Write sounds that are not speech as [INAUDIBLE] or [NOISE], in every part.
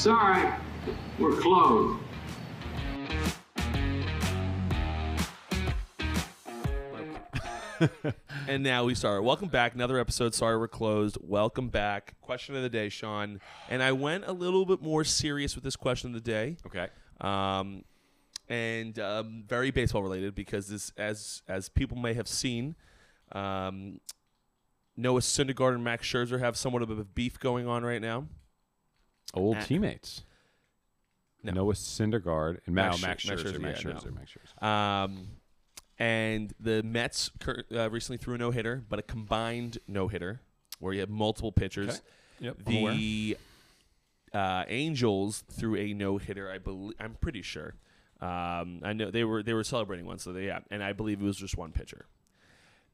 Sorry, we're closed. [LAUGHS] and now we start. Welcome back. Another episode. Sorry we're closed. Welcome back. Question of the day, Sean. And I went a little bit more serious with this question of the day. Okay. Um, and um, very baseball related because this, as as people may have seen, um, Noah Syndergaard and Max Scherzer have somewhat of a beef going on right now. Old teammates. No. Noah Syndergaard and Max Max, Scher- Max Max Scherzer. Scherzer, Max yeah, Scherzer. no. Max Scherzer. Um, and the Mets cur- uh, recently threw a no hitter, but a combined no hitter where you have multiple pitchers. Okay. Yep. The uh, Angels threw a no hitter. I believe. I'm pretty sure. Um, I know they were they were celebrating one, so they yeah, and I believe it was just one pitcher.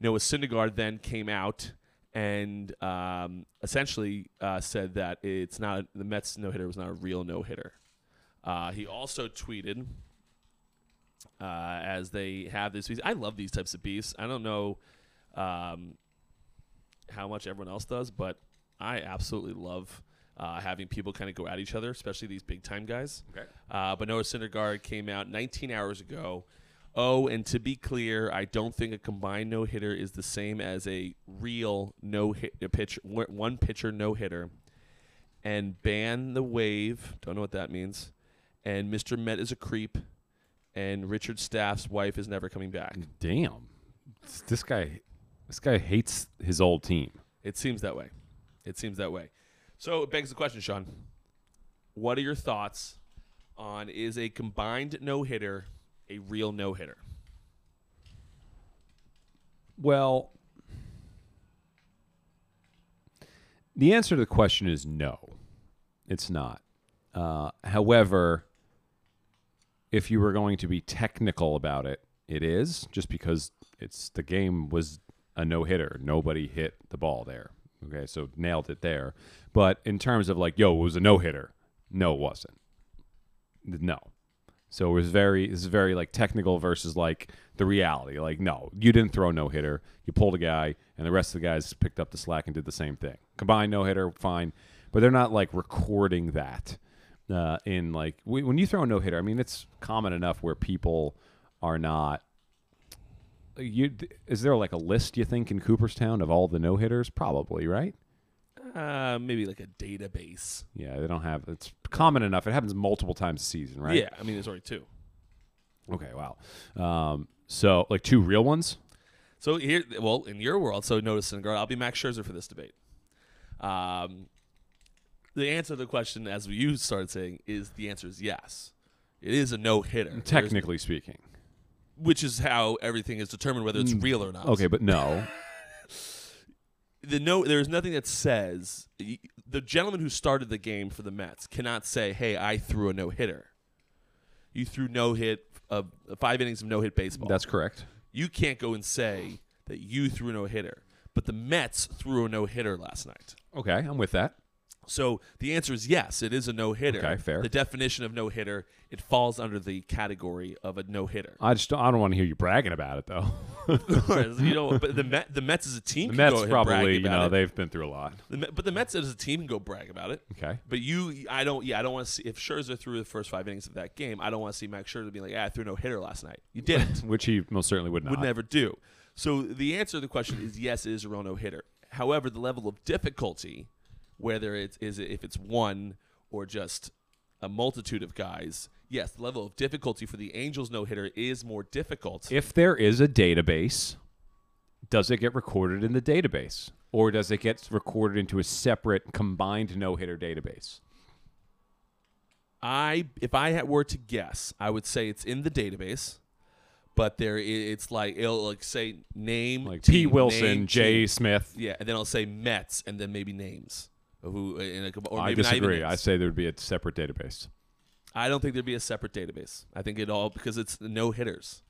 Noah Syndergaard then came out and um, essentially uh, said that it's not the Mets no hitter was not a real no hitter. Uh, he also tweeted uh, as they have this. I love these types of beefs. I don't know um, how much everyone else does, but I absolutely love uh, having people kind of go at each other, especially these big time guys. Okay. Uh, but Noah Syndergaard came out 19 hours ago. Oh, and to be clear, I don't think a combined no hitter is the same as a real no hit a pitch one pitcher no hitter. And ban the wave. Don't know what that means. And Mr. Met is a creep. And Richard Staff's wife is never coming back. Damn. This guy. This guy hates his old team. It seems that way. It seems that way. So it begs the question, Sean. What are your thoughts on is a combined no hitter a real no hitter? Well, the answer to the question is no. It's not. Uh, however, if you were going to be technical about it, it is just because it's the game was a no hitter. Nobody hit the ball there. Okay, so nailed it there. But in terms of like, yo, it was a no hitter. No, it wasn't. No. So it was very it's very like technical versus like the reality. Like, no, you didn't throw no hitter. You pulled a guy, and the rest of the guys picked up the slack and did the same thing. Combined no hitter, fine, but they're not like recording that uh, in like w- when you throw a no hitter. I mean, it's common enough where people are not. You is there like a list you think in Cooperstown of all the no hitters? Probably right. Uh, maybe like a database. Yeah, they don't have. It's common enough. It happens multiple times a season, right? Yeah, I mean, there's already two. Okay. Wow. Um, so like two real ones. So here, well, in your world, so notice Syndergaard, I'll be Max Scherzer for this debate. Um, the answer to the question, as you started saying, is the answer is yes. It is a no hitter, Technically speaking. which is how everything is determined whether it's real or not. Okay, but no. The no there's nothing that says the gentleman who started the game for the Mets cannot say, "Hey, I threw a no hitter." You threw no hit of uh, five innings of no hit baseball. That's correct. you can't go and say that you threw a no hitter, but the Mets threw a no hitter last night. Okay, I'm with that. So the answer is yes, it is a no hitter. Okay, fair. The definition of no hitter, it falls under the category of a no hitter. I just don't, I don't want to hear you bragging about it though. [LAUGHS] you know, but the Met, the Mets as a team, the can Mets probably, you know, it. they've been through a lot. The but the Mets as a team can go brag about it. Okay. But you, I don't. Yeah, I don't want to see if Scherzer threw the first five innings of that game. I don't want to see Max Scherzer be like, "Yeah, I threw no hitter last night." You [LAUGHS] didn't. Which he most certainly would not. Would never do. So the answer to the question is yes, it is a real no hitter. However, the level of difficulty, whether it's is it, if it's one or just a multitude of guys, yes, the level of difficulty for the Angels no hitter is more difficult. If there is a database, does it get recorded in the database? Or does it get recorded into a separate combined no hitter database? I if I were to guess, I would say it's in the database. But there, it's like it'll like say name Like P. Wilson, name, J. Smith. Yeah, and then I'll say Mets, and then maybe names. Who in a, or I disagree. I say there would be a separate database. I don't think there'd be a separate database. I think it all because it's no hitters.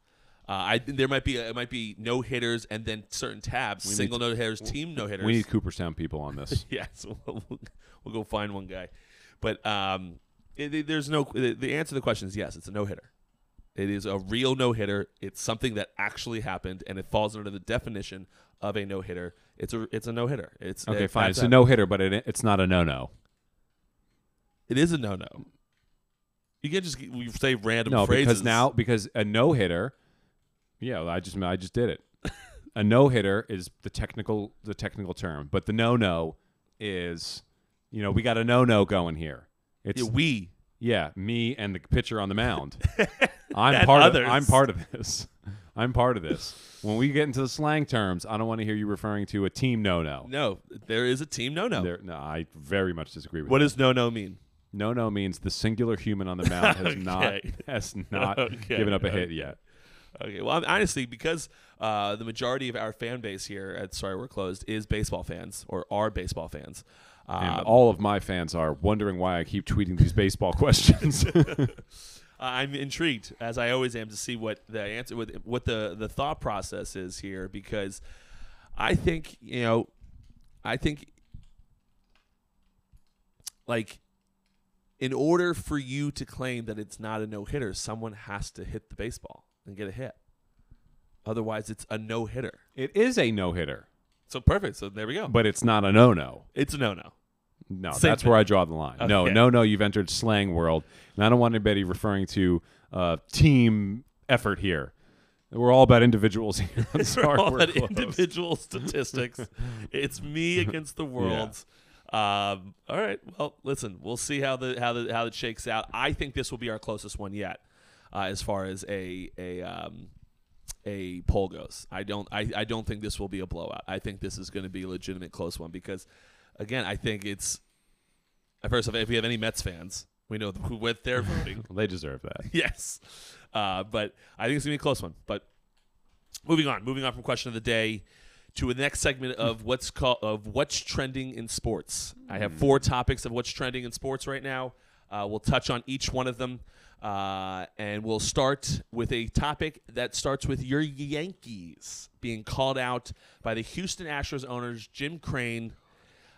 Uh, I there might be a, it might be no hitters and then certain tabs, We single no hitters, team no hitters. We need Cooperstown people on this. [LAUGHS] yeah, so we'll, we'll, we'll go find one guy. But um, it, there's no the, the answer to the question is yes, it's a no hitter. It is a real no hitter. It's something that actually happened, and it falls under the definition of a no hitter. It's a it's a no hitter. It's Okay, it- fine. It's a no hitter, but it, it's not a no no. It is a no no. You can't just we say random no, phrases. because now because a no hitter. Yeah, I just I just did it. [LAUGHS] a no hitter is the technical the technical term, but the no no is, you know, we got a no no going here. It's Yeah, we yeah, me and the pitcher on the mound. [LAUGHS] I'm part others. of I'm part of this. [LAUGHS] I'm part of this. When we get into the slang terms, I don't want to hear you referring to a team no no. no, there is a team no no. There, no, I very much disagree with What that. does no no mean? No no means the singular human on the mound has [LAUGHS] not Okay. [LAUGHS] has not Okay, given up a hit yet. Okay, well, I'm, honestly, because uh, the majority of our fan base here at Sorry We're Closed is baseball fans or are baseball fans. And Um, all of my fans are wondering why I keep tweeting these baseball questions. I'm intrigued, as I always am, to see what the answer, what, what the the thought process is here, because I think you know, I think like in order for you to claim that it's not a no hitter, someone has to hit the baseball and get a hit. Otherwise, it's a no hitter. it is a no hitter, So perfect. So there we go. but it's not a no no. it's a no no. No, Same that's thing. where I draw the line. No, Okay. no, no. You've entered slang world, and I don't want anybody referring to uh, team effort here. We're all about individuals here. I'm [LAUGHS] We're sorry, all we're at close. individual statistics. [LAUGHS] It's me against the world. Um, all right. Well, listen. We'll see how the how the how it shakes out. I think this will be our closest one yet, uh, as far as a a um, a poll goes. I don't I, I don't think this will be a blowout. I think this is going to be a legitimate close one because, again, I think it's. First of all, if we have any Mets fans, we know who went they're voting. [LAUGHS] Well, they deserve that. yes. Uh, but I think it's gonna be a close one. But moving on, moving on from question of the day to the next segment of what's called of what's trending in sports. I have four topics of what's trending in sports right now. Uh, we'll touch on each one of them, uh, and we'll start with a topic that starts with your Yankees being called out by the Houston Astros owners Jim Crane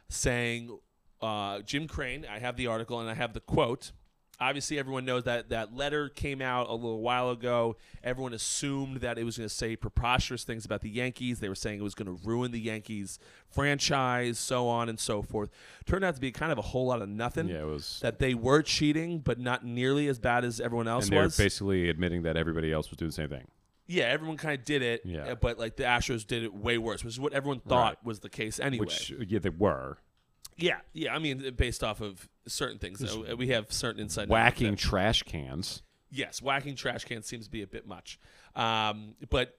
saying uh, Jim Crane. I have the article and I have the quote. Obviously, everyone knows that that letter came out a little while ago. Everyone assumed that it was going to say preposterous things about the Yankees. They were saying it was going to ruin the Yankees franchise, so on and so forth. Turned out to be kind of a whole lot of nothing. Yeah, it was. That they were cheating, but not nearly as bad as everyone else And they're was. basically admitting that everybody else was doing the same thing. Yeah, everyone kind of did it, Yeah. uh, but like the Astros did it way worse, which is what everyone thought Right. was the case anyway. Which, yeah, they were. Yeah, yeah. I mean, based off of certain things, Uh, we have certain insight. Whacking trash cans. yes, whacking trash cans seems to be a bit much. Um, but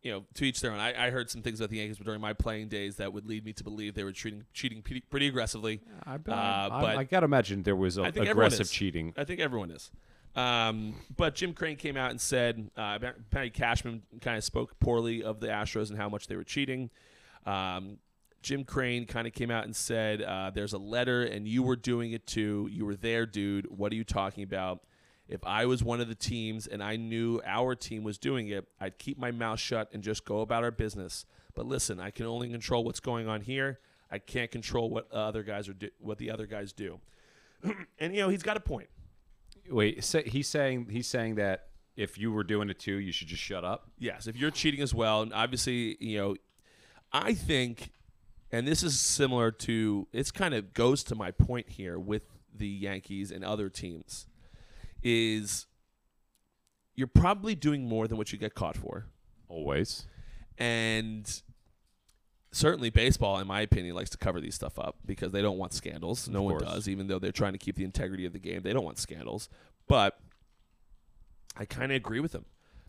you know, to each their own. I, I heard some things about the Yankees during my playing days that would lead me to believe they were treating cheating pretty, pretty aggressively. I, Uh, I, but- I, got to imagine there was a, I aggressive cheating. I think everyone is. Um, but Jim Crane came out and said uh, Patty Cashman kind of spoke poorly of the Astros and how much they were cheating. Um, Jim Crane kind of came out and said, uh, "There's a letter, and you were doing it too. You were there, dude. What are you talking about? If I was one of the teams and I knew our team was doing it, I'd keep my mouth shut and just go about our business. But listen, I can only control what's going on here. I can't control what other guys are do- what the other guys do." [CLEARS THROAT] and you know, he's got a point. Wait, say, he's saying he's saying that if you were doing it too, you should just shut up. Yes, if you're cheating as well, and obviously, you know, I think, and this is similar to, it's kind of goes to my point here with the Yankees and other teams, is you're probably doing more than what you get caught for, Always. and certainly baseball, in my opinion, likes to cover these stuff up because they don't want scandals. No Of one course. does, even though they're trying to keep the integrity of the game. They don't want scandals, but I kind of agree with them.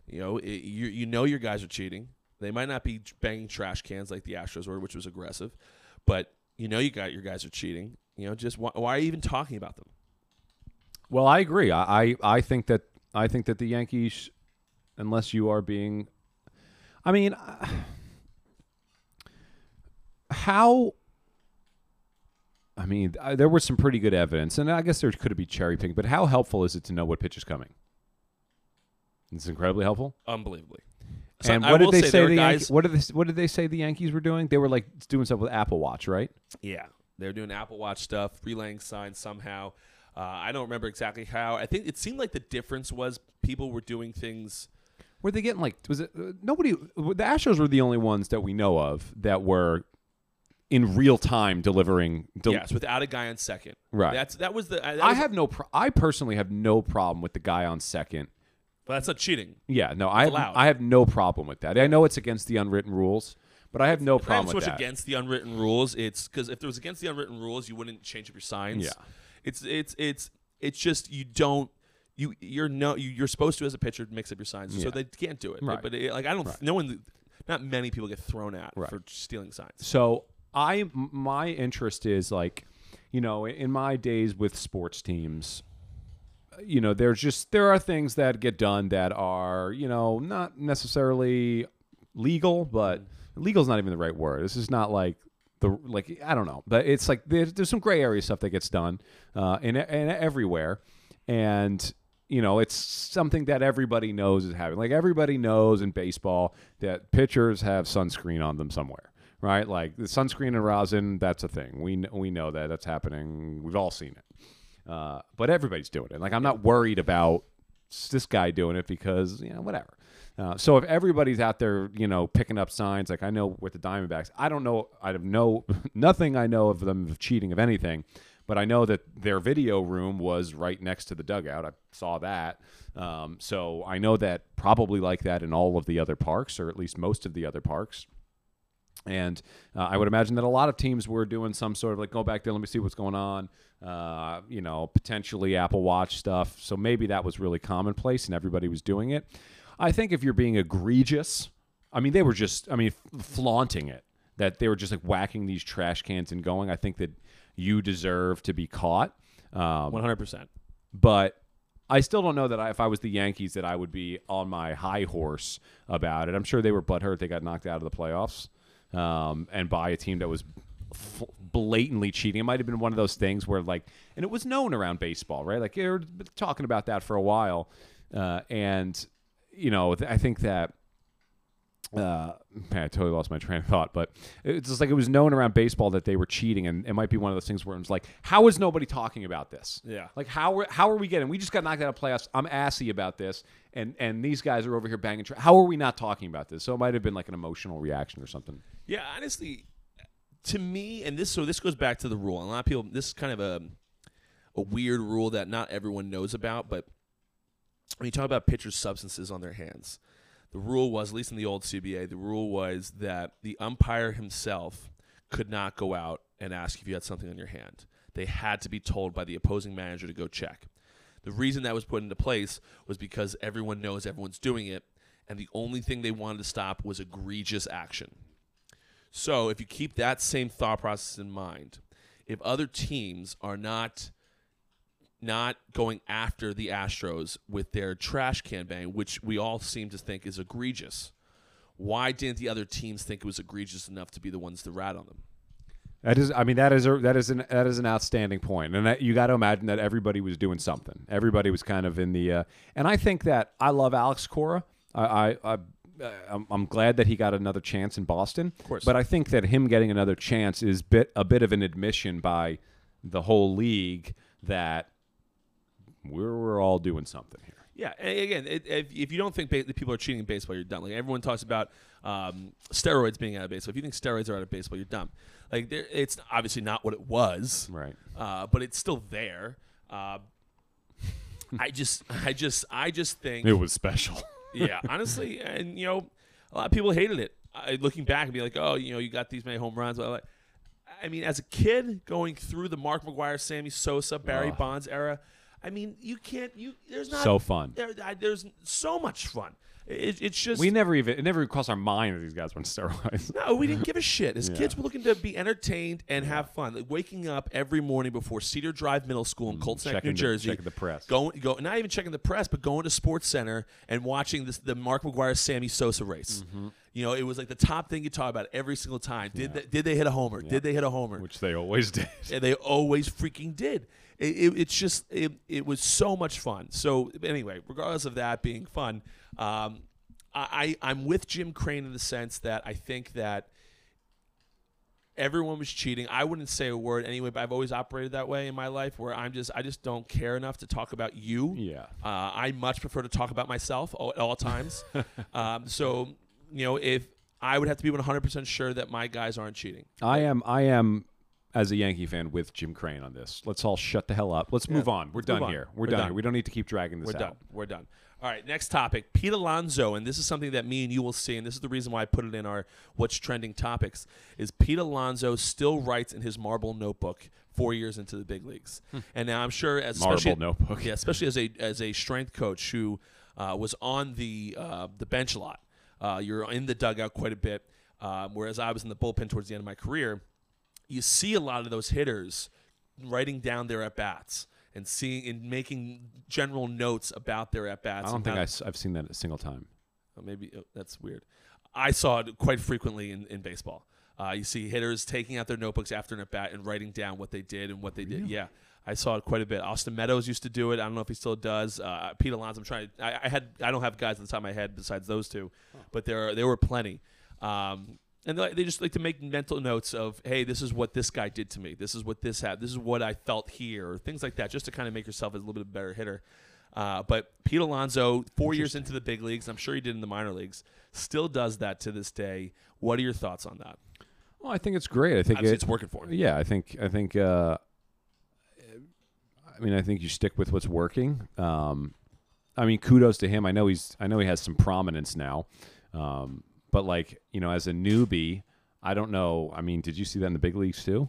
You know, it, you you know your guys are cheating. They might not be banging trash cans like the Astros were, which was aggressive, but you know you got your guys are cheating. You know, just why, why are you even talking about them? Well, I agree. I, I I think that I think that the Yankees, unless you are being, I mean, uh, how. I mean, uh, there was some pretty good evidence, and I guess there could be cherry picking. But how helpful is it to know what pitch is coming? It's incredibly helpful. Unbelievably. So and I what did they say say? the were Yankees, what did they, what did they say the Yankees were doing? They were like doing stuff with Apple Watch, right? Yeah, they're doing Apple Watch stuff, relaying signs somehow. Uh, I don't remember exactly how. I think it seemed like the difference was people were doing things. Were they getting like was it uh, nobody? The Astros were the only ones that we know of that were in real time delivering. del- yes, without a guy on second. Right. That's that was the. Uh, that I was- have no. Pro- I personally have no problem with the guy on second. But that's not cheating. Yeah, no, I have, allowed. I have no problem with that. I know it's against the unwritten rules, but I have no problem with that. against the unwritten rules. It's because if there was against the unwritten rules, you wouldn't change up your signs. Yeah. It's it's it's it's just you don't. You you're no you, you're supposed to as a pitcher mix up your signs, so they can't do it. Right. But it, like I don't. No one. Not many people get thrown at Right. for stealing signs. So I my interest is like, you know, in my days with sports teams, you know, there's just there are things that get done that are you know not necessarily legal, but legal is not even the right word. This is not like the like I don't know, but it's like there's, there's some gray area stuff that gets done uh, in, in everywhere, and you know it's something that everybody knows is happening. Like everybody knows in baseball that pitchers have sunscreen on them somewhere, right? Like the sunscreen and rosin, that's a thing. We we know that that's happening. We've all seen it, uh, but everybody's doing it. Like I'm not worried about this guy doing it because you know whatever. Uh, so if everybody's out there, you know, picking up signs, like I know with the Diamondbacks, I don't know, I have no [LAUGHS] nothing I know of them cheating of anything, but I know that their video room was right next to the dugout. I saw that, um, so I know that probably like that in all of the other parks, or at least most of the other parks. And uh, I would imagine that a lot of teams were doing some sort of like, go back there, let me see what's going on. Uh, you know, potentially Apple Watch stuff. So maybe that was really commonplace and everybody was doing it. I think if you're being egregious, I mean, they were just, I mean, flaunting it that they were just like whacking these trash cans and going. I think that you deserve to be caught. Um, One hundred percent. but I still don't know that I, if I was the Yankees that I would be on my high horse about it. I'm sure they were butthurt they got knocked out of the playoffs, um, and by a team that was f- blatantly cheating. It might have been one of those things where like, and it was known around baseball, right? Like they were talking about that for a while, uh, and you know, th- I think that uh, [LAUGHS] man, I totally lost my train of thought, but it's just like it was known around baseball that they were cheating, and it might be one of those things where it's like, how is nobody talking about this? Yeah. like how are how are we getting? We just got knocked out of playoffs. I'm assy about this, and and these guys are over here banging. Tra- how are we not talking about this? So it might have been like an emotional reaction or something. Yeah, honestly, to me, and this so this goes back to the rule. And a lot of people, this is kind of a a weird rule that not everyone knows about. But when you talk about pitchers' substances on their hands, the rule was, at least in the old CBA, the rule was that the umpire himself could not go out and ask if you had something on your hand. They had to be told by the opposing manager to go check. The reason that was put into place was because everyone knows everyone's doing it, and the only thing they wanted to stop was egregious action. So if you keep that same thought process in mind, if other teams are not not going after the Astros with their trash can bang, which we all seem to think is egregious, why didn't the other teams think it was egregious enough to be the ones to rat on them? That is, I mean, that is a, that is an that is an outstanding point. and that, you got to imagine that everybody was doing something. Everybody was kind of in the, uh, and I think that I love Alex Cora. I, I, I I'm, I'm glad that he got another chance in Boston. Of course. but I think that him getting another chance is bit a bit of an admission by the whole league that we're we're all doing something here. Yeah, again, it, if, if you don't think ba- that people are cheating in baseball, you're dumb. Like everyone talks about um, steroids being out of baseball. If you think steroids are out of baseball, you're dumb. Like there- it's obviously not what it was, Right. uh, but it's still there. Uh, [LAUGHS] I just, I just, I just think It was special. [LAUGHS] yeah, honestly, and you know, a lot of people hated it. I, looking back and be like, oh, you know, you got these many home runs. Blah. I mean, as a kid going through the Mark McGwire, Sammy Sosa, Barry. Bonds era, I mean, you can't. You there's not So fun. There, I, there's so much fun. It, it's just We never even it never even crossed our mind that these guys were on steroids. no, we didn't give a shit. As [LAUGHS] Yeah. kids, we're looking to be entertained and have fun. Like waking up every morning before Cedar Drive Middle School in Colts Neck, Mm, checking New the- Jersey, checking the press. going, go, not even checking the press, but going to Sports Center and watching this, the Mark McGwire Sammy Sosa race. Mm-hmm. You know, it was like the top thing you talk about every single time. Did they, did they hit a homer? Did they hit a homer? Which they always [LAUGHS] did. and they always freaking did. It, it, it's just it, it was so much fun. So anyway, regardless of that being fun, um, I, I I'm with Jim Crane in the sense that I think that everyone was cheating. I wouldn't say a word anyway, but I've always operated that way in my life where I'm just I just don't care enough to talk about you. Yeah. Uh, I much prefer to talk about myself all, at all times. [LAUGHS] um, so you know if I would have to be 100% sure that my guys aren't cheating. I am. I am. As a Yankee fan, with Jim Crane on this, let's all shut the hell up. Let's move on. We're move done on. here. We're, We're done, done. here. We don't need to keep dragging this We're out. done. We're done. All right, next topic. Pete Alonso, and this is something that me and you will see, and this is the reason why I put it in our what's trending topics, is Pete Alonso still writes in his marble notebook four years into the big leagues. And now I'm sure as Marble especially, notebook. Yeah, especially as a as a strength coach who uh, was on the uh, the bench a lot. Uh, you're in the dugout quite a bit. Um, whereas I was in the bullpen towards the end of my career, you see a lot of those hitters writing down their at bats and seeing and making general notes about their at bats. I don't think I, have seen that a single time. Oh, maybe oh, that's weird. I saw it quite frequently in, in baseball. Uh, you see hitters taking out their notebooks after an at bat and writing down what they did and what they did. Yeah, I saw it quite a bit. Austin Meadows used to do it. I don't know if he still does. Uh, Pete Alonso. I'm trying. To, I, I had. I don't have guys at the top of my head besides those two, but there are, there were plenty. Um, and they, they just like to make mental notes of, hey, this is what this guy did to me. This is what this had. This is what I felt here, or things like that, just to kind of make yourself a little bit better hitter. Uh, but Pete Alonso, four years into the big leagues, I'm sure he did in the minor leagues, still does that to this day. What are your thoughts on that? Well, I think it's great. I think it, it's working for him. Yeah, I think I think uh, mean I think you stick with what's working. Um, I mean, kudos to him. I know he's I know he has some prominence now, um, but like you know, as a newbie, I don't know. I mean, did you see that in the big leagues too?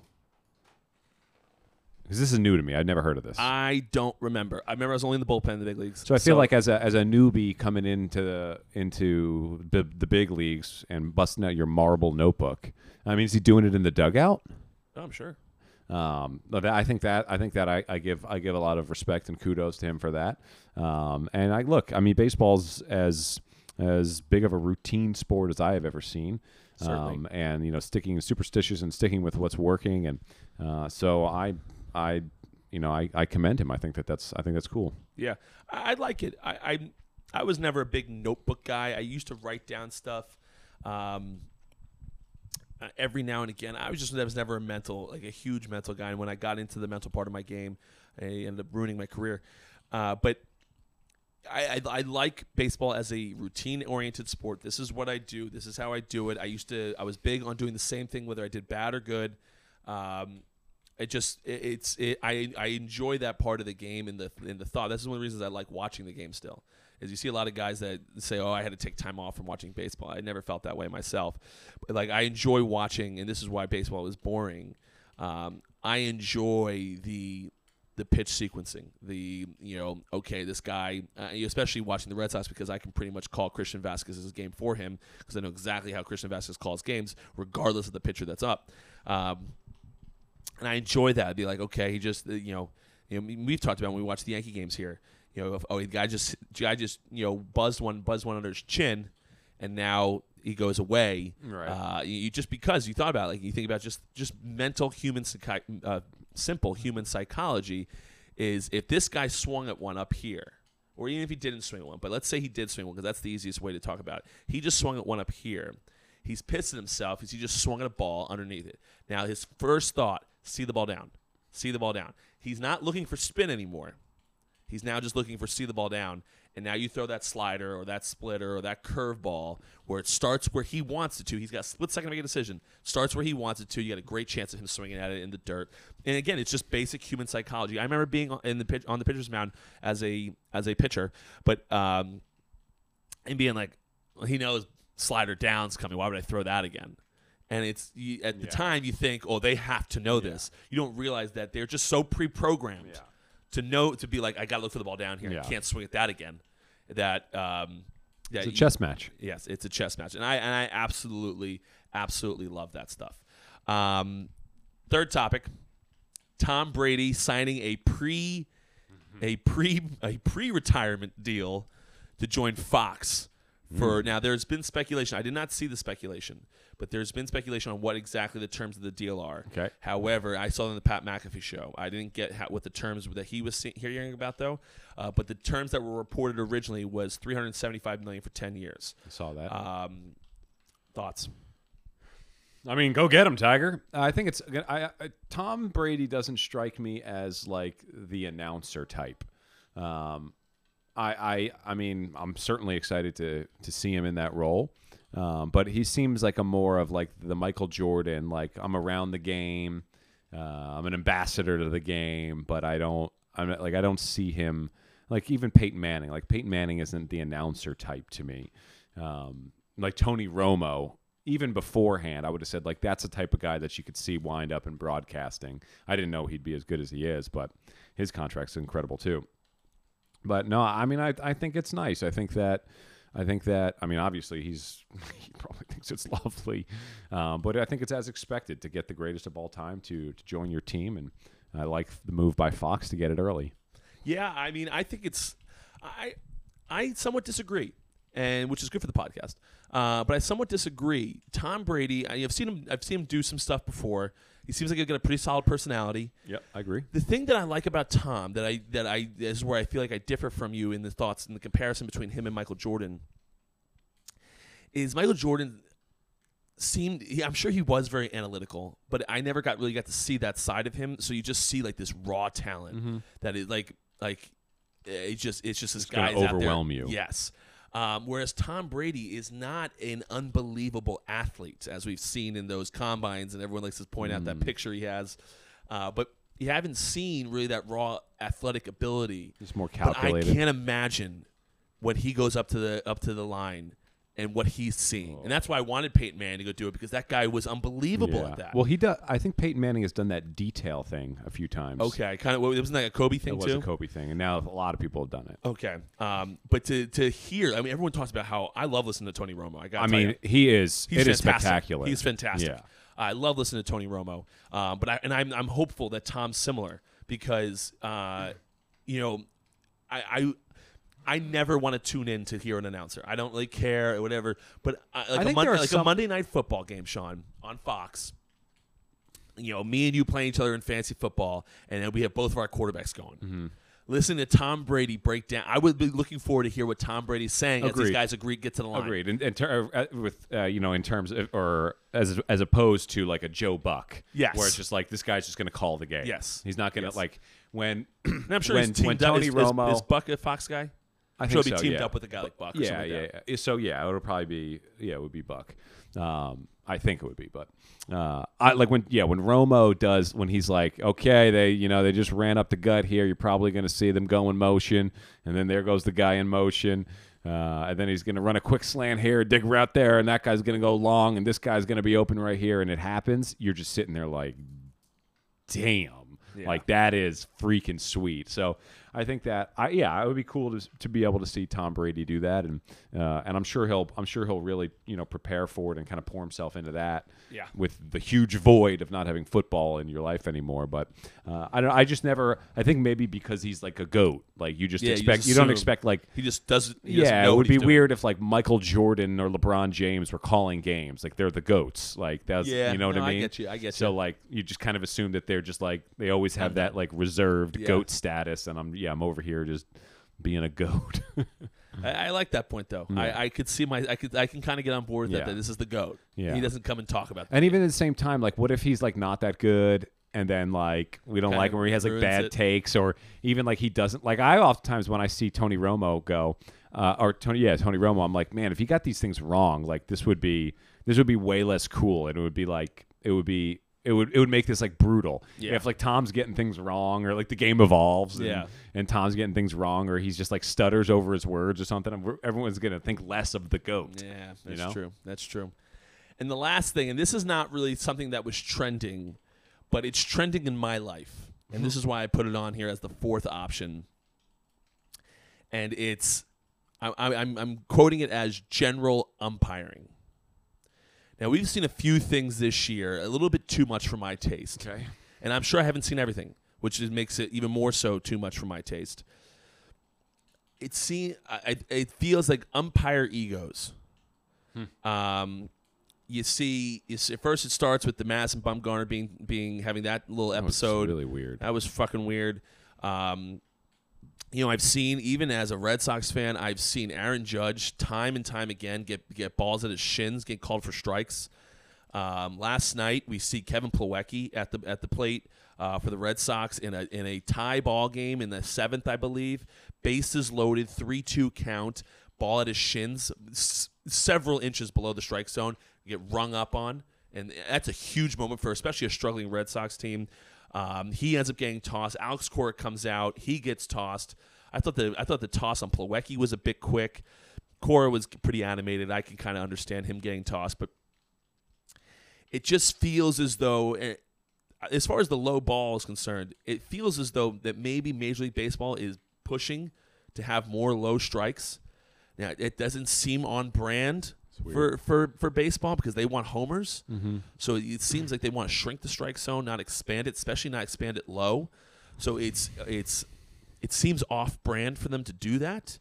Because this is new to me. I'd never heard of this. I don't remember. I remember I was only in the bullpen in the big leagues. so I feel like as a as a newbie coming into the, into the, the big leagues and busting out your marble notebook. I mean, is he doing it in the dugout? Oh, I'm sure. Um, but I think that I think that I, I give I give a lot of respect and kudos to him for that. Um, and I look, I mean, baseball's as as big of a routine sport as I have ever seen. Um, and you know, sticking superstitious and sticking with what's working, and uh, so I I you know I, I commend him. I think that that's I think that's cool. Yeah, I, I like it. I, I I was never a big notebook guy. I used to write down stuff um, uh, every now and again. I was just I was never a mental like a huge mental guy. And when I got into the mental part of my game, I ended up ruining my career. Uh, but I, I, I like baseball as a routine oriented sport. This is what I do. This is how I do it. I used to. I was big on doing the same thing whether I did bad or good. Um, it just it, it's it, I I enjoy that part of the game and the and the thought. That's one of the reasons I like watching the game still. Is you see a lot of guys that say, "Oh, I had to take time off from watching baseball." I never felt that way myself. But like I enjoy watching, and this is why baseball is boring. Um, I enjoy the the pitch sequencing. The you know, okay, this guy, uh, especially watching the Red Sox because I can pretty much call Christian Vázquez's game for him because I know exactly how Christian Vázquez calls games, regardless of the pitcher that's up. Um, and I enjoy that. I'd be like, okay, he just uh, you know, you know, we've talked about when we watch the Yankee games here. You know, if, oh, the guy just guy just you know buzzed one buzzed one under his chin, and now he goes away. Right. Uh, you, you just because you thought about it, like you think about just just mental human psychi- uh, simple human psychology is if this guy swung at one up here, or even if he didn't swing at one, but let's say he did swing one because that's the easiest way to talk about it. He just swung at one up here. He's pissed at himself because he just swung at a ball underneath it. Now his first thought: see the ball down, see the ball down. He's not looking for spin anymore. He's now just looking for see the ball down. And now you throw that slider or that splitter or that curveball where it starts where he wants it to. He's got a split second to make a decision. Starts where he wants it to. You got a great chance of him swinging at it in the dirt. And again, it's just basic human psychology. I remember being on- in the pitch on the pitcher's mound as a as a pitcher, but um, and being like, well, he knows slider down's coming. Why would I throw that again? And it's you, at the Yeah. time you think, oh, they have to know this. You don't realize that they're just so pre-programmed to know to be like, I got to look for the ball down here. Yeah. I can't swing at that again. That um, that It's a you- chess match. Yes, it's a chess match, and I and I absolutely, absolutely love that stuff. Um, third topic: Tom Brady signing a pre, a pre, a pre-retirement deal to join Fox. For now, there's been speculation. I did not see the speculation, but there's been speculation on what exactly the terms of the deal are. Okay. However, I saw it on the Pat McAfee show. I didn't get how, what the terms that he was see, hearing about though. Uh, but the terms that were reported originally was 375 million for 10 years. I saw that. Um, thoughts? I mean, go get him, Tiger. I think it's I, I, Tom Brady doesn't strike me as like the announcer type. Um, I, I, I mean, I'm certainly excited to to see him in that role. Um, but he seems like a more of like the Michael Jordan, like I'm around the game, uh, I'm an ambassador to the game, but I don't, I'm like I don't see him like even Peyton Manning. Like Peyton Manning isn't the announcer type to me. Um, like Tony Romo, even beforehand, I would have said like that's the type of guy that you could see wind up in broadcasting. I didn't know he'd be as good as he is, but his contract's incredible too. But no, I mean, I I think it's nice. I think that. I think that I mean obviously he's [LAUGHS] he probably thinks it's lovely, um, but I think it's as expected to get the greatest of all time to to join your team, and I like the move by Fox to get it early. Yeah, I mean, I think it's I I somewhat disagree, and which is good for the podcast. Uh, but I somewhat disagree. Tom Brady, I, have seen him. I've seen him do some stuff before. He seems like he's got a pretty solid personality. Yep, I agree. The thing that I like about Tom that I that I this is where I feel like I differ from you in the thoughts and the comparison between him and Michael Jordan is Michael Jordan seemed he, I'm sure he was very analytical, but I never got really got to see that side of him. So you just see like this raw talent that is like like it's just it's just this Mm-hmm. guy overwhelm you. Yes. Um, whereas Tom Brady is not an unbelievable athlete, as we've seen in those combines, and everyone likes to point out that Mm. picture he has. Uh, but you haven't seen really that raw athletic ability. It's more But I can't imagine when he goes up to the up to the line and what he's seeing, and that's why I wanted Peyton Manning to go do it because that guy was unbelievable Yeah. at that. Well, he does. I think Peyton Manning has done that detail thing a few times. okay, kind of it wasn't that a Kobe thing it was too? a Kobe thing, and now a lot of people have done it. Okay, um, but to to hear, I mean, everyone talks about how I love listening to Tony Romo. I got. I mean, he is. He's it is fantastic. spectacular. He's fantastic. Yeah. I love listening to Tony Romo. Um, but I and I'm I'm hopeful that Tom's similar because uh, you know, I. I I never want to tune in to hear an announcer. I don't really care or whatever. But I, like, I a, Mon- there are a Monday night football game, Sean, on Fox. You know, me and you playing each other in fantasy football, and then we have both of our quarterbacks going. Mm-hmm. Listen to Tom Brady break down. I would be looking forward to hear what Tom Brady's saying as these guys agree get to the line. Agreed. And, and ter- uh, with uh, you know, in terms of, or as as opposed to like a Joe Buck, Yes. where it's just like this guy's just going to call the game. Yes. he's not going to Yes. like when [CLEARS THROAT] I'm sure when, when. Tony is, is- Romo. is, Buck a Fox guy? I think he'll be so, teamed yeah. up with a guy like Buck. Or yeah, something yeah, like yeah. So yeah, it would probably be yeah, it would be Buck. Um, I think it would be, but uh, I like when yeah when Romo does when he's like okay they you know they just ran up the gut here you're probably going to see them go in motion and then there goes the guy in motion uh, and then he's going to run a quick slant here dig right there and that guy's going to go long and this guy's going to be open right here and it happens you're just sitting there like damn Yeah. like that is freaking sweet so I think that I yeah it would be cool to, to be able to see Tom Brady do that and uh, and I'm sure he'll I'm sure he'll really you know prepare for it and kind of pour himself into that Yeah. with the huge void of not having football in your life anymore but uh, I don't I just never I think maybe because he's like a goat like you just Yeah, you expect just you, don't expect like He just doesn't. He doesn't yeah, know it would be doing. weird if like Michael Jordan or LeBron James were calling games. Like they're the goats. Like that's Yeah, you know what no, I I mean. get you, I get so you. like you just kind of assume that they're just like they always have that like reserved Yeah. goat status, and I'm yeah I'm over here just being a goat. [LAUGHS] I, I like that point though. I, I could see my. I could. I can kind of get on board with that. Yeah. That this is the goat. Yeah. He doesn't come and talk about. That. and even at the same time, like what if he's like not that good? And then like we don't Kinda like him where he has like bad it. takes or even like he doesn't like I oftentimes when I see Tony Romo go uh, or Tony yeah Tony Romo I'm like man if he got these things wrong like this would be this would be way less cool and it would be like it would be it would it would make this like brutal Yeah. if like Tom's getting things wrong or like the game evolves and, Yeah. and Tom's getting things wrong or he's just like stutters over his words or something everyone's gonna think less of the goat Yeah, that's know? true. That's true. And the last thing, and this is not really something that was trending, but it's trending in my life, and this is why I put it on here as the fourth option. And it's, I, I, I'm, I'm quoting it as general umpiring. Now we've seen a few things this year, a little bit too much for my taste. okay and I'm sure I haven't seen everything, which is, makes it even more so too much for my taste. It seems it, it feels like umpire egos. Um, you see, you see, first it starts with the Mass and Bumgarner being being having that little That was episode. really weird That was fucking weird. Um, you know, I've seen even as a Red Sox fan, I've seen Aaron Judge time and time again get get balls at his shins, get called for strikes. Um, last night we see Kevin Plawecki at the at the plate uh, for the Red Sox in a in a tie ball game in the seventh, I believe. Bases loaded, three two count. ball at his shins, s- several inches below the strike zone, get rung up on, and that's a huge moment for especially a struggling Red Sox team. Um, he ends up getting tossed. Alex Cora comes out. He gets tossed. I thought the I thought the toss on Plawecki was a bit quick. Cora was pretty animated. I can kind of understand him getting tossed, but it just feels as though, eh, as far as the low ball is concerned, it feels as though that maybe Major League Baseball is pushing to have more low strikes. Now, it doesn't seem on brand for, for, for baseball because they want homers. Mm-hmm. So it seems like they want to shrink the strike zone, not expand it, especially not expand it low. So it's it's it seems off brand for them to do that.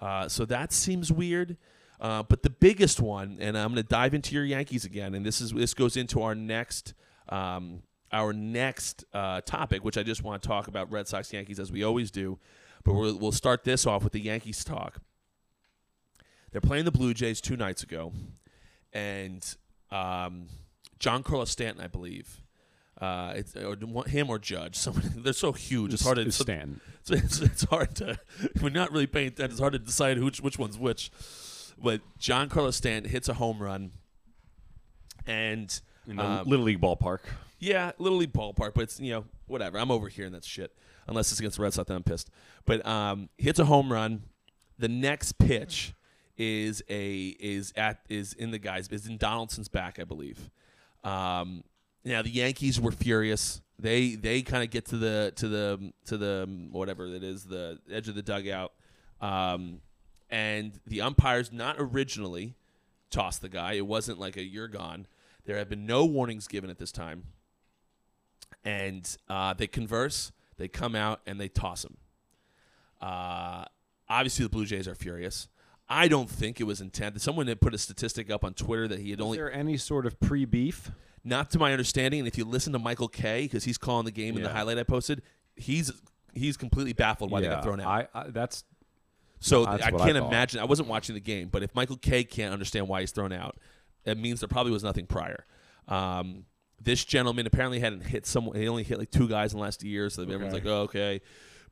Uh, so that seems weird. Uh, but the biggest one, and I'm going to dive into your Yankees again, and this is this goes into our next um, our next uh, topic, which I just want to talk about Red Sox Yankees as we always do. But we'll, we'll start this off with the Yankees talk. They're playing the Blue Jays two nights ago, and um, Giancarlo Stanton, I believe, uh, it's, or him or Judge. [LAUGHS] Someone they're so huge. It's hard to It's it's, [LAUGHS] it's, it's hard to [LAUGHS] we're not really paying attention. It's hard to decide which which one's which. But Giancarlo Stanton hits a home run, and In the um, Little League ballpark. yeah, Little League ballpark, but it's you know whatever. I'm over here and that's shit. Unless it's against the Red Sox, then I'm pissed. But um, hits a home run. The next pitch is a is at is in the guys is in Donaldson's back, I believe. Um, now the Yankees were furious. They they kind of get to the to the to the whatever it is the edge of the dugout, um, and the umpires not originally tossed the guy. It wasn't like a you're gone. There have been no warnings given at this time, and uh, they converse. They come out and they toss him. Uh, obviously, the Blue Jays are furious. I don't think it was intended. Someone had put a statistic up on Twitter that he had only Is only there any sort of pre-beef? not to my understanding, and if you listen to Michael Kay, because he's calling the game in the Yeah. highlight I posted, he's he's completely baffled why they got thrown out. I, I that's so That's I what I can't thought. imagine. I wasn't watching the game, but if Michael Kay can't understand why he's thrown out, it means there probably was nothing prior. Um, this gentleman apparently hadn't hit someone. He only hit like two guys in the last year, so everyone's like, "Oh, okay,"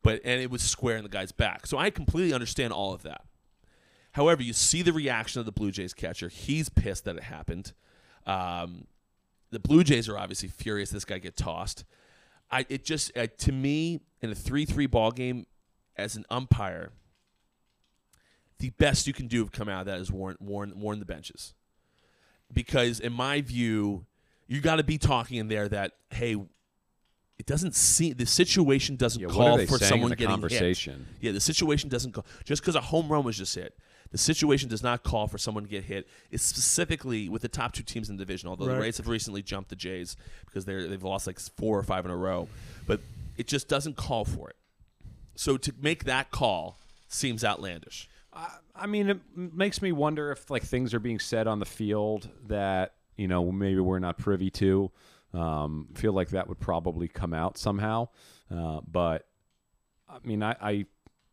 but and it was square in the guy's back. So I completely understand all of that. However, you see the reaction of the Blue Jays catcher. He's pissed that it happened. Um, the Blue Jays are obviously furious this guy get tossed. I it just uh, to me in a three three ball game as an umpire, the best you can do to come out of that is warn warn warn the benches, because in my view, you got to be talking in there that hey, it doesn't seem the situation doesn't yeah, call for someone getting hit. Yeah, the situation doesn't call just because a home run was just hit. The situation does not call for someone to get hit. It's specifically with the top two teams in the division. Although the Right. Rays have recently jumped the Jays because they're they've lost like four or five in a row, but it just doesn't call for it. So to make that call seems outlandish. I mean, it makes me wonder if like things are being said on the field that you know maybe we're not privy to. Um, feel like that would probably come out somehow, uh, but I mean, I, I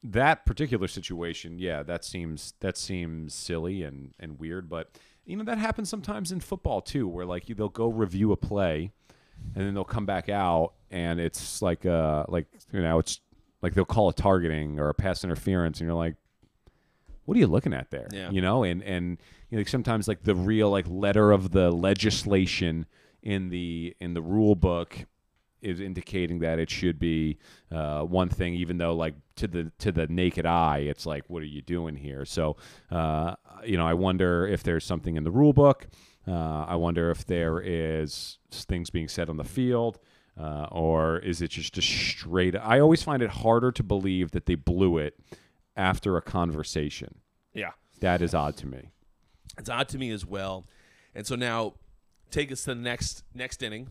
that particular situation, yeah, that seems that seems silly and and weird, but you know that happens sometimes in football too, where like you, they'll go review a play, and then they'll come back out and it's like uh like you know it's like they'll call a targeting or a pass interference, and you're like what are you looking at there? Yeah. You know, and and you know, like sometimes like the real like letter of the legislation in the in the rule book is indicating that it should be uh, one thing, even though like to the to the naked eye, it's like, what are you doing here? So, uh, you know, I wonder if there's something in the rule book. Uh, I wonder if there is things being said on the field. Uh, or is it just a straight? I always find it harder to believe that they blew it after a conversation. Yeah, That is odd to me. it's odd to me as well. And so now, take us to the next next inning.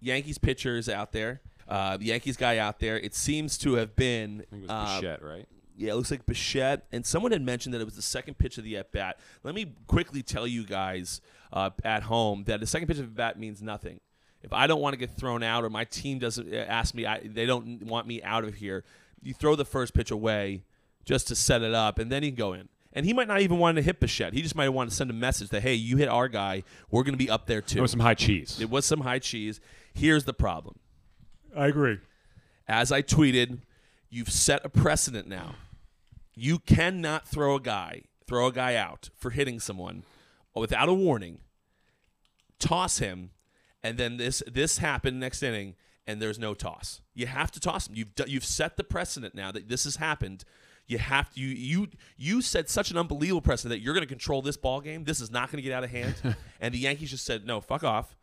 Yankees pitcher is out there. Uh, Yankees guy out there. It seems to have been. I think it was uh, Bichette, right? Yeah, it looks like Bichette. And someone had mentioned that it was the second pitch of the at bat. Let me quickly tell you guys uh, at home that the second pitch of the bat means nothing. If I don't want to get thrown out or my team doesn't uh, ask me, I, they don't want me out of here, you throw the first pitch away just to set it up, and then you can go in. And he might not even want to hit Bichette. He just might want to send a message that, hey, you hit our guy. We're going to be up there too. There was some high cheese. It was some high cheese. Here's the problem. I agree. As I tweeted, you've set a precedent now. You cannot throw a guy throw a guy out for hitting someone without a warning, toss him, and then this this happened next inning, and there's no toss. You have to toss him. You've you've set the precedent now that this has happened. You have to you you you set such an unbelievable precedent that you're going to control this ball game. This is not going to get out of hand. [LAUGHS] and the Yankees just said, "No, fuck off.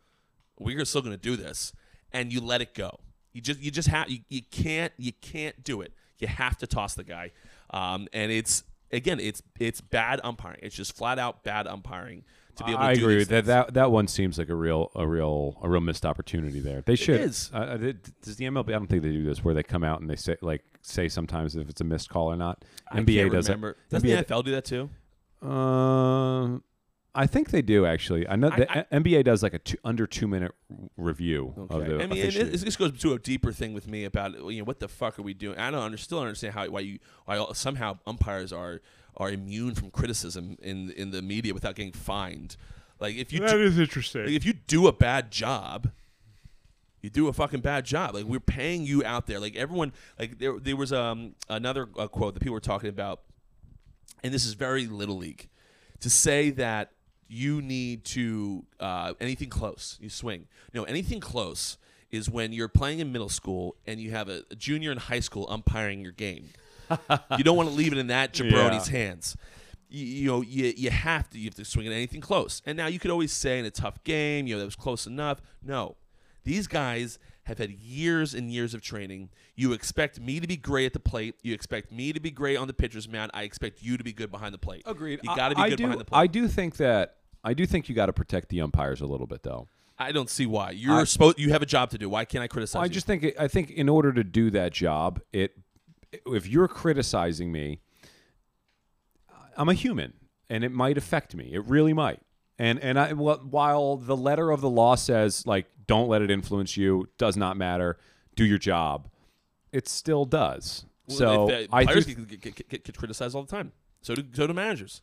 We're still going to do this." And you let it go. You just you just have you, you can't you can't do it. You have to toss the guy. Um, and it's again it's it's bad umpiring. It's just flat out bad umpiring to be able to I agree that. things. That that one seems like a real a real a real missed opportunity there. They should. is. Uh, uh, does the MLB? I don't think they do this where they come out and they say like say sometimes if it's a missed call or not. I NBA does remember. it. Doesn't NBA the NFL do that too? Um, I think they do actually. I know I- the I- NBA does like a two, under two minute review of the. I mean, it, this goes to a deeper thing with me about you know what the fuck are we doing? I don't under, still understand how why you why somehow umpires are are immune from criticism in in the media without getting fined. Like if you do, is interesting. like, if you do a bad job, you do a fucking bad job. Like we're paying you out there. Like everyone, like there there was um another uh, quote that people were talking about, and this is very little league, to say that you need to uh, anything close you swing. No, anything close is when you're playing in middle school and you have a, a junior in high school umpiring your game. You don't want to leave it in that [LAUGHS] jabroni's hands. You, you know, you, you have to you have to swing at anything close. And now you could always say in a tough game, you know, that was close enough. No, these guys have had years and years of training. You expect me to be great at the plate. You expect me to be great on the pitcher's mound. I expect you to be good behind the plate. Agreed. You got to be I, good do, behind the plate. I do think that I do think you got to protect the umpires a little bit though. I don't see why. You're I- supposed. You have a job to do. Why can't I criticize? I you? just think I think in order to do that job, it if you're criticizing me, I'm a human, and it might affect me. It really might. And and I while the letter of the law says like don't let it influence you, does not matter, do your job. It still does. Well, so if, uh, I players do, get, get, get, get criticized all the time. So do so do managers.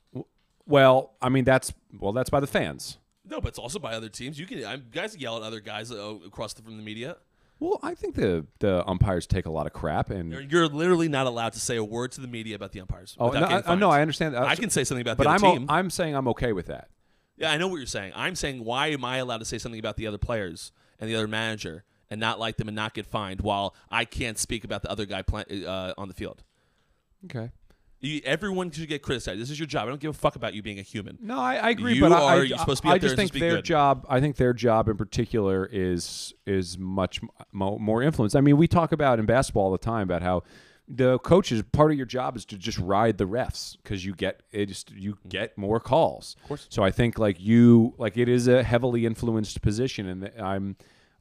well, I mean that's well that's by the fans. No, but it's also by other teams. You can I'm, guys yell at other guys uh, across the, from the media. Well, I think the the umpires take a lot of crap and You're, you're literally not allowed to say a word to the media about the umpires. oh without no, getting I, I- no, fined. I understand. I can say something about but the I'm o- team. I'm saying I'm okay with that. yeah, I know what you're saying. I'm saying why am I allowed to say something about the other players and the other manager and not like them and not get fined while I can't speak about the other guy uh, on the field? Okay. You, everyone should get criticized. This is your job. I don't give a fuck about you being a human. No, I, I agree, You but I, are- I, you're supposed to be I there just think their good. job. I think their job in particular is is much mo- more influence. I mean, we talk about in basketball all the time about how the coaches part of your job is to just ride the refs because you get it just you mm-hmm. get more calls. Of course. So I think like you like it is a heavily influenced position, and I'm.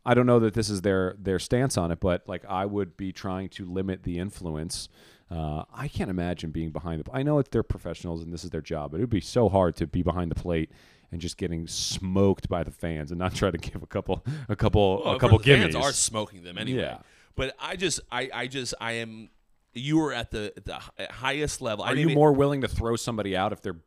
I don't know that this is their their stance on it, but like I would be trying to limit the influence. Uh, I can't imagine being behind the. I know it's they're professionals and this is their job, but it would be so hard to be behind the plate and just getting smoked by the fans and not try to give a couple a couple Well, a couple the gimmies. fans are smoking them anyway. Yeah. But I just, I, I just, I am. You are at the the highest level. I Are you mean, more willing to throw somebody out if they're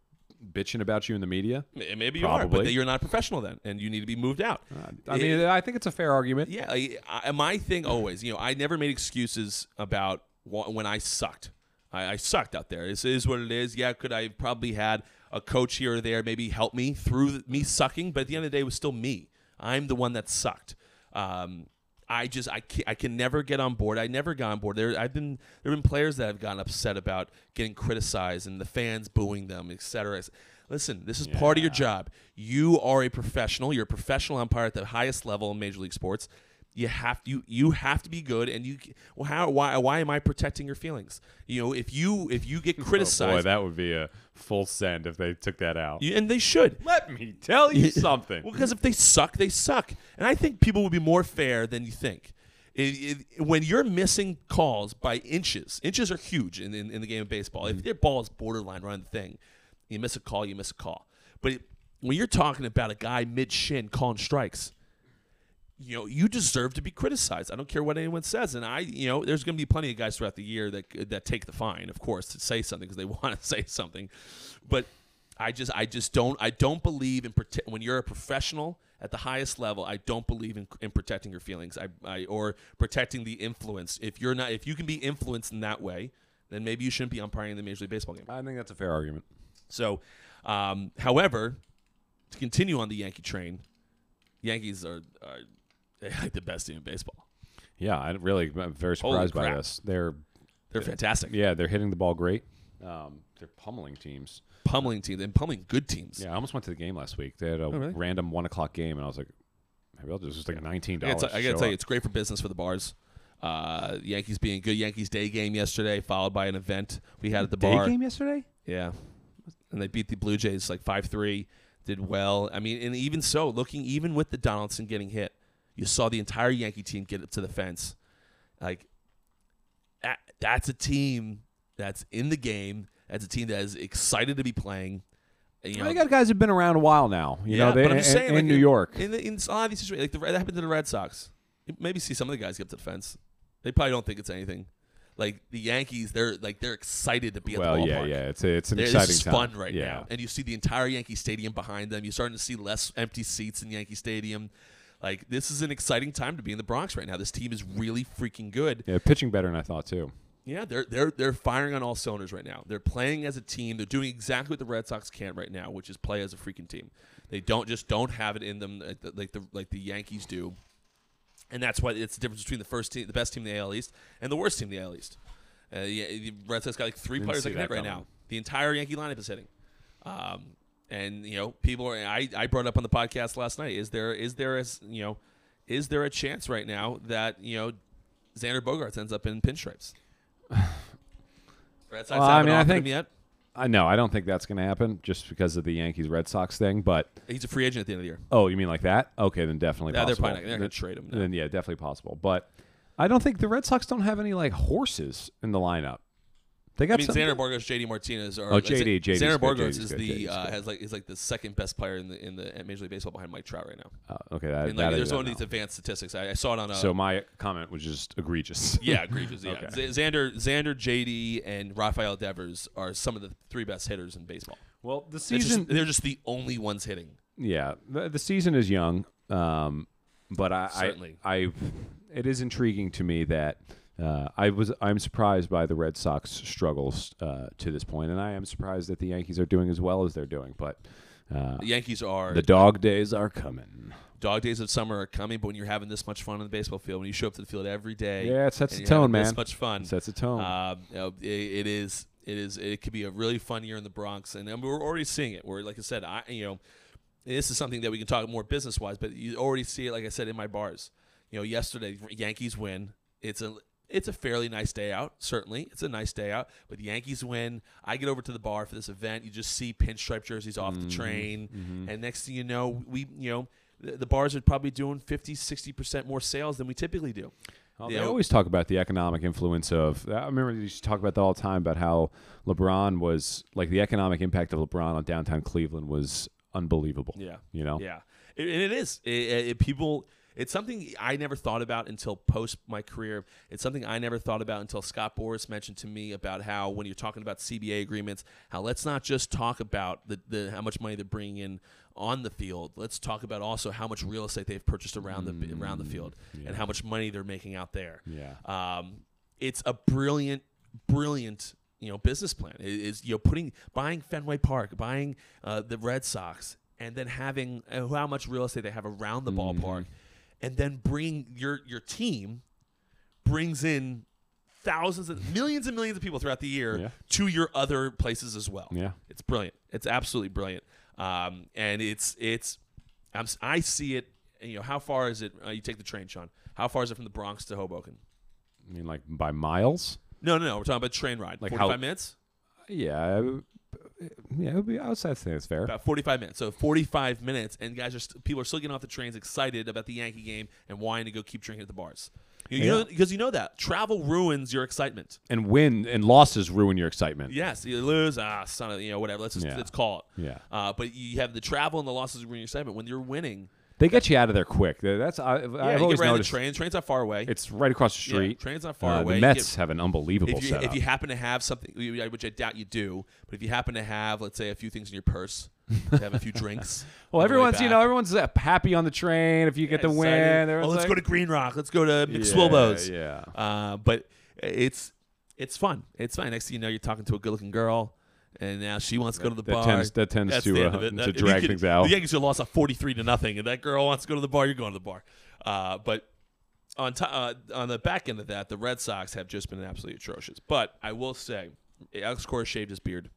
bitching about you in the media? Maybe you are, but you're not professional then, and you need to be moved out. I mean, I think it's a fair argument. Yeah, I, I, my thing always, you know, I never made excuses about when I sucked. I, I sucked out there. This is what it is. Yeah, could I probably had a coach here or there maybe help me through th- me sucking? But at the end of the day, it was still me. I'm the one that sucked. Um, I just I can, I can never get on board. I never got on board. There I've been there have been players that have gotten upset about getting criticized and the fans booing them, etc. Listen, this is part of your job. You are a professional. You're a professional umpire at the highest level in Major League Sports. You have to you you have to be good, and you well how why why am I protecting your feelings? You know if you if you get [LAUGHS] Oh boy, criticized, that would be a full send if they took that out. you, and they should. Let me tell you [LAUGHS] something. Well, because if they suck, they suck. And I think people would be more fair than you think. It, it, when you're missing calls by inches, inches are huge in, in, in the game of baseball. If mm-hmm. their ball is borderline run the thing, you miss a call, you miss a call. But it, when you're talking about a guy mid shin calling strikes, you know you deserve to be criticized. I don't care what anyone says, and I, you know, there's going to be plenty of guys throughout the year that that take the fine, of course, to say something because they [LAUGHS] want to say something. But I just, I just don't, I don't believe in prote- when you're a professional at the highest level. I don't believe in, in protecting your feelings, I, I, or protecting the influence. If you're not, if you can be influenced in that way, then maybe you shouldn't be umpiring the Major League Baseball game. I think that's a fair argument. So, um, however, to continue on the Yankee train, Yankees are, are [LAUGHS] like the best team in baseball. Yeah, I really I'm very surprised by this. They're They're fantastic, yeah, they're hitting the ball great. Um, they're pummeling teams. pummeling teams and pummeling good teams. Yeah, I almost went to the game last week. They had a Oh, really? random one o'clock game, and I was like, maybe I'll just, just like nineteen dollars. I gotta tell you, it's great for business for the bars. Uh, Yankees being good. Yankees day game yesterday, followed by an event we had at the day bar. game yesterday. Yeah, and they beat the Blue Jays like five three. Did well. I mean, and even so, looking even with the Donaldson getting hit, you saw the entire Yankee team get up to the fence. Like that, that's a team that's in the game. That's a team that is excited to be playing. You know, they got guys who've been around a while now. You yeah, know, they, but I'm just in, saying, in like, New York. in, the, in a lot of these situations, like the, that happened to the Red Sox. You maybe see some of the guys get up to the fence. They probably don't think it's anything. Like the Yankees, they're like they're excited to be at well, the yeah, ballpark. yeah, it's a, it's an They're- exciting this is time. fun right yeah. now, and you see the entire Yankee Stadium behind them. You're starting to see less empty seats in Yankee Stadium. Like this is an exciting time to be in the Bronx right now. This team is really freaking good. Yeah, pitching better than I thought too. Yeah, they're they're they're firing on all cylinders right now. They're playing as a team. They're doing exactly what the Red Sox can't right now, which is play as a freaking team. They don't just don't have it in them like the like the, like the Yankees do, and that's why it's the difference between the first team, the best team in the AL East, and the worst team in the AL East. Uh, yeah, the Red Sox got like three Didn't players that can hit right coming. now. The entire Yankee lineup is hitting. Um, and you know, people are. I, I brought up on the podcast last night. Is there is there a you know, is there a chance right now that you know, Xander Bogaerts ends up in pinstripes? Red Sox Well, I mean, I think- yet. I know. I don't think that's going to happen just because of the Yankees Red Sox thing. But He's a free agent at the end of the year. oh, you mean like that? Okay, then definitely Yeah, they're probably not, they're going to trade him. now. then yeah, definitely possible. But I don't think the Red Sox don't have any like horses in the lineup. They got. I mean. Xander Bogaerts, JD Martinez, or Oh, JD, JD Xander good, Bogaerts JD 's is the uh, has like is like the second best player in the in the Major League Baseball behind Mike Trout right now. Uh, okay, that, And like, I there's one of these advanced statistics. I, I saw it on a So my comment was just egregious. [LAUGHS] yeah, egregious. Yeah, Okay. Xander, Xander, JD, and Rafael Devers are some of the three best hitters in baseball. well, the season. just, they're just the only ones hitting. yeah, the, the season is young, um, but I, Certainly. I, I, it is intriguing to me that uh, I was I'm surprised by the Red Sox struggles uh, to this point, and I am surprised that the Yankees are doing as well as they're doing. But uh, The Yankees are the dog days are coming. dog days of summer are coming, but when you're having this much fun on the baseball field, when you show up to the field every day, Yeah, it sets the tone, man. This much fun. Sets a tone. Um, you know, it, it is. It is. It could be a really fun year in the Bronx, and, and we're already seeing it. Where, like I said, I you know, this is something that we can talk more business wise, but you already see it. Like I said in my bars, you know, yesterday Yankees win. It's a it's a fairly nice day out. Certainly, it's a nice day out. But the Yankees win. I get over to the bar for this event. You just see pinstripe jerseys off Mm-hmm. the train, and next thing you know, we you know. The the bars are probably doing 50, 60% more sales than we typically do. Well, You they always talk about the economic influence of. I remember they used to talk about that all the time about how LeBron was like the economic impact of LeBron on downtown Cleveland was unbelievable. Yeah. you know. Yeah, it, and it is. It, it- people. It's something I never thought about until post my career. It's something I never thought about until Scott Boras mentioned to me about how when you're talking about CBA agreements, how let's not just talk about the, the how much money they're bringing in on the field. Let's talk about also how much real estate they've purchased around the around the field and how much money they're making out there. Yeah. Um, it's a brilliant, brilliant you know business plan. It is you know putting buying Fenway Park, buying uh, the Red Sox, and then having uh, how much real estate they have around the ballpark, and then bring your your team brings in thousands and millions and millions of people throughout the year Yeah. to your other places as well. Yeah. It's brilliant. It's absolutely brilliant. Um, and it's it's I'm, I see it. You know, how far is it? Uh, you take the train, Sean. How far is it from the Bronx to Hoboken? I mean, like by miles. No, no, no. We're talking about train ride. Like 45 how- minutes? Yeah, yeah. It would be outside. I think it's fair. About 45 minutes. So 45 minutes, and guys are st- people are still getting off the trains excited about the Yankee game and wanting to go keep drinking at the bars. You, you Yeah. know, because you know that travel ruins your excitement. And win and losses ruin your excitement. Yes, you lose, ah, son of, you know, whatever. Let's just Yeah. let's call it. Yeah. Uh, but you have the travel and the losses ruin your excitement. When you're winning, They get you out of there quick. That's I, yeah, I've you always right on the noticed. train. Train's not far away. It's right across the Yeah, street. train's not far Uh, away. The Mets get- have an unbelievable if you, setup. if you happen to have something, which I doubt you do, but if you happen to have, let's say, a few things in your purse, to have a few [LAUGHS] drinks. well, the everyone's you know everyone's uh, happy on the train if you get the Excited. win. Oh, let's like, go to Green Rock. Let's go to McSwilbo's. Yeah. Uh, but it's it's fun. It's fun. Next thing you know, you're talking to a good-looking girl. And now she wants to go to the that bar. tends- that tends That's to, uh, to That- drag could- things out. The Yankees have lost a forty-three to nothing, and that girl wants to go to the bar. You're going to the bar. Uh, but on to, uh, on the back end of that, the Red Sox have just been absolutely atrocious. But I will say, Alex Cora shaved his beard.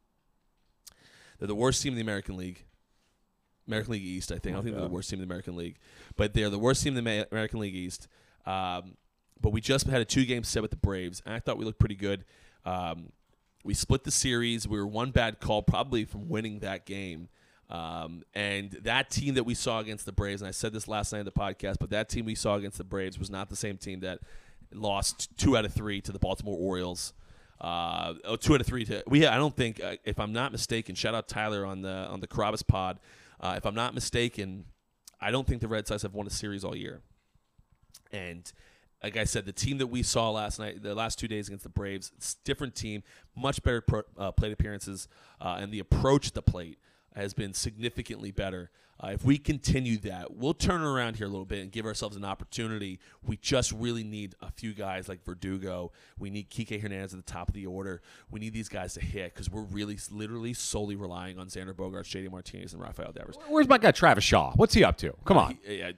They're the worst team in the American League. American League East, I think. I don't think they're the worst team in the American League, but they're the worst team in the Ma- American League East. Um, but we just had a two-game set with the Braves, and I thought we looked pretty good. Um, we split the series. We were one bad call, probably from winning that game. Um, and that team that we saw against the Braves, and I said this last night in the podcast, but that team we saw against the Braves was not the same team that lost two out of three to the Baltimore Orioles. Uh, oh, two out of three to we. I don't think, uh, if I'm not mistaken, shout out Tyler on the on the Carabas pod. Uh, if I'm not mistaken, I don't think the Red Sox have won a series all year. And like I said, the team that we saw last night, the last two days against the Braves, it's a different team, much better pro, uh, plate appearances, uh, and the approach at the plate has been significantly better. Uh, if we continue that, we'll turn around here a little bit and give ourselves an opportunity. We just really need a few guys like Verdugo. We need Kike Hernandez at the top of the order. We need these guys to hit because we're really, literally, solely relying on Xander Bogaerts, JD Martinez, and Rafael Devers. Where's my guy Travis Shaw? What's he up to? Come on. He- yeah,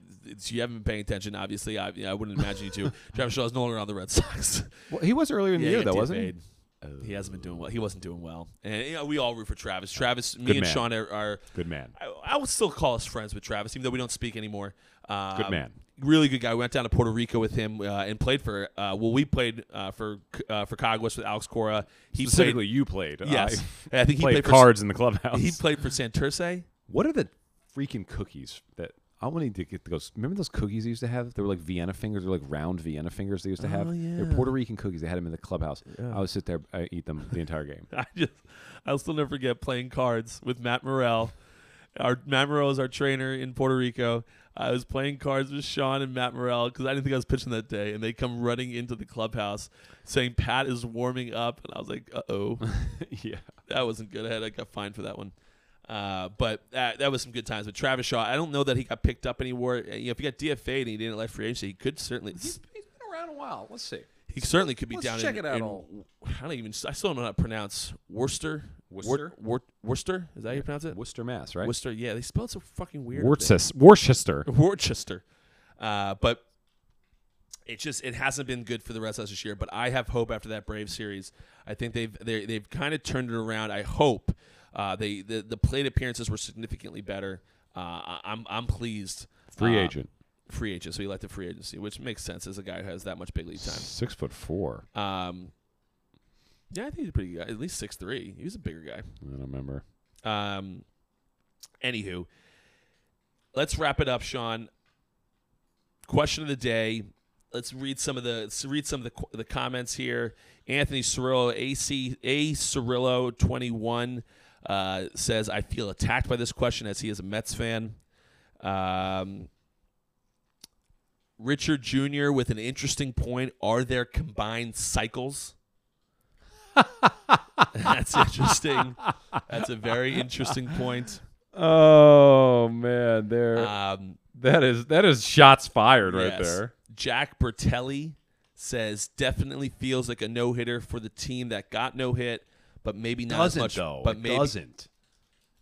you haven't been paying attention, obviously. I, yeah, I wouldn't imagine you to. [LAUGHS] Travis Shaw is no longer on the Red Sox. Well, he was earlier in the year, though, wasn't he? DFA'd. He hasn't been doing well. He wasn't doing well, and you know, we all root for Travis. Travis, me Good and man. Sean are. are Good man. I, I would still call us friends with Travis, even though we don't speak anymore. Um, Good man. Really good guy. We went down to Puerto Rico with him uh, and played for. Uh, well, we played uh, for uh, for Caguas with Alex Cora. He Specifically, played. you played. Yes, I I think he played played for- cards in the clubhouse. He played for Santurce. What are the freaking cookies that I want to get those? Remember those cookies they used to have? They were like Vienna fingers. They were like round Vienna fingers. They used to have. Oh, yeah. They're. Puerto Rican cookies. They had them in the clubhouse. I would sit there, I eat them the entire game. [LAUGHS] I just, I'll still never forget playing cards with Matt Morrell. Our Matt Morrell is our trainer in Puerto Rico. I was playing cards with Sean and Matt Morrell because I didn't think I was pitching that day, and they come running into the clubhouse saying Pat is warming up, and I was like, "Uh oh, [LAUGHS] yeah. that wasn't good." I had I got fined for that one. Uh, but that, that was some good times. But Travis Shaw, I don't know that he got picked up anymore. Uh, You know, if he got DFA'd and he didn't let free agency, he could certainly He's been around a while. Let's see. he certainly could be let's down check in, it out in- all. I don't even I still don't know how to pronounce Worcester. Worcester? Wor- Wor- Worcester is that how you pronounce it? Worcester, Mass, right? Worcester. Yeah, they spell it so fucking weird. Worcester. Worcester. [LAUGHS] Worcester. Uh, but it just it hasn't been good for the Red Sox this year. But I have hope after that Brave series. I think they've they, they've kind of turned it around. I hope uh, they the, the plate appearances were significantly better. Uh, I'm I'm pleased. Free Uh, agent. Free agent. So he left the free agency, which makes sense as a guy who has that much big league time. Six foot four. Um, yeah, I think he's a pretty good guy. At least six three. He was a bigger guy. I don't remember. Um, anywho, let's wrap it up, Sean. Question of the day. Let's read some of the let's read some of the the comments here. Anthony Cirillo, AC A Cirillo twenty one, uh, says I feel attacked by this question as he is a Mets fan. Um, Richard Jr. with an interesting point. Are there combined cycles? [LAUGHS] That's interesting. That's a very interesting point. Oh man, there. Um, that is that is shots fired right yes. there. Jack Bertelli says definitely feels like a no hitter for the team that got no hit, but maybe not as doesn't much. though. But it maybe doesn't.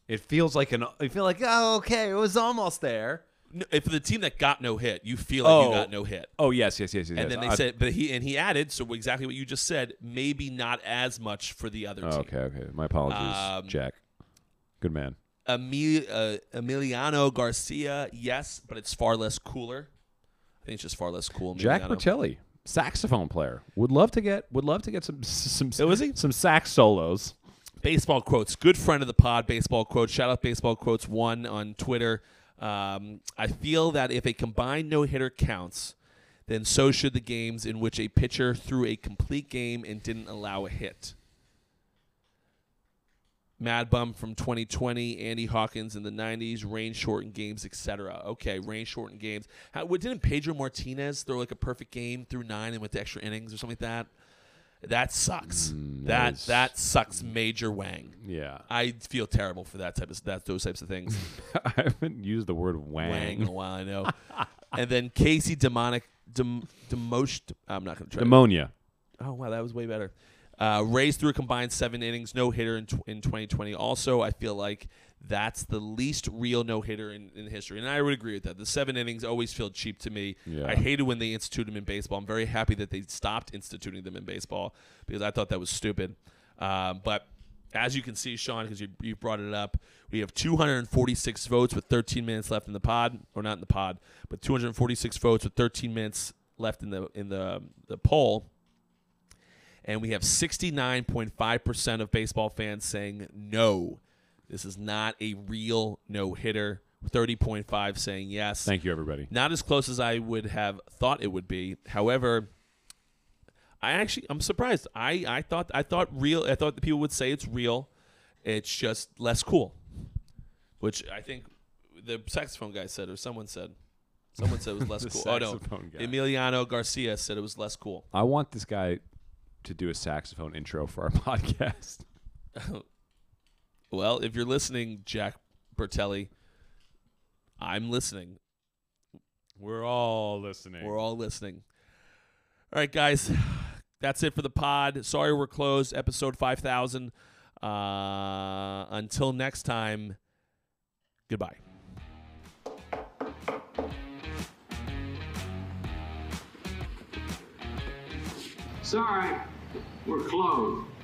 It feels like an. I feel like oh okay, it was almost there. No, if for the team that got no hit, you feel like you Oh. got no hit. Oh yes, yes, yes, yes. And yes. then they I- said, but he and he added, so exactly what you just said, maybe not as much for the other Oh, team. okay, okay. My apologies, Um, Jack. Good man. Emil, uh, Emiliano Garcia, yes, but it's far less cooler. I think it's just far less cool. Jack Emiliano. Saxophone player. Would love to get. Would love to get some [LAUGHS] some. Is he? Some sax solos. Baseball quotes. Good friend of the pod, Baseball Quotes. Shout out Baseball Quotes one on Twitter. Um, I feel that if a combined no hitter counts, then so should the games in which a pitcher threw a complete game and didn't allow a hit. Mad Bum from 2020, Andy Hawkins in the 90s, rain shortened games, etc. Okay, rain shortened games. How, what, didn't Pedro Martinez throw like a perfect game through nine and went to extra innings or something like that? That sucks. Mm, that that sucks, Major Wang. Yeah, I feel terrible for that type of that those types of things. [LAUGHS] I haven't used the word Wang wang. in a while, I know. [LAUGHS] and then Casey Demonic Dem, Demost. I'm not going to try. to- Pneumonia. oh wow, that was way better. Uh, Rays threw a combined seven innings, no hitter in, tw- in 2020. Also, I feel like that's the least real no hitter in, in history. And I would agree with that. The seven innings always feel cheap to me. Yeah. I hated when they instituted them in baseball. I'm very happy that they stopped instituting them in baseball because I thought that was stupid. Um, but as you can see, Sean, because you, you brought it up, we have 246 votes with 13 minutes left in the pod, or not in the pod, but 246 votes with 13 minutes left in the in the the poll, and we have 69.5 percent of baseball fans saying no, this is not a real no hitter. 30.5 saying yes. Thank you, everybody. Not as close as I would have thought it would be. However, I actually I'm surprised. I, I thought I thought real I thought the people would say it's real. It's just less cool. Which I think the saxophone guy said or someone said. Someone said it was less [LAUGHS] cool. Oh no. guy. Emiliano Garcia said it was less cool. I want this guy to do a saxophone intro for our [LAUGHS] podcast. [LAUGHS] Well, if you're listening, Jack Bertelli, I'm listening. We're all listening. We're all listening. All right, guys. [SIGHS] That's it for the pod. Sorry we're closed. Episode 5000. Uh, until next time, goodbye. Sorry, we're closed.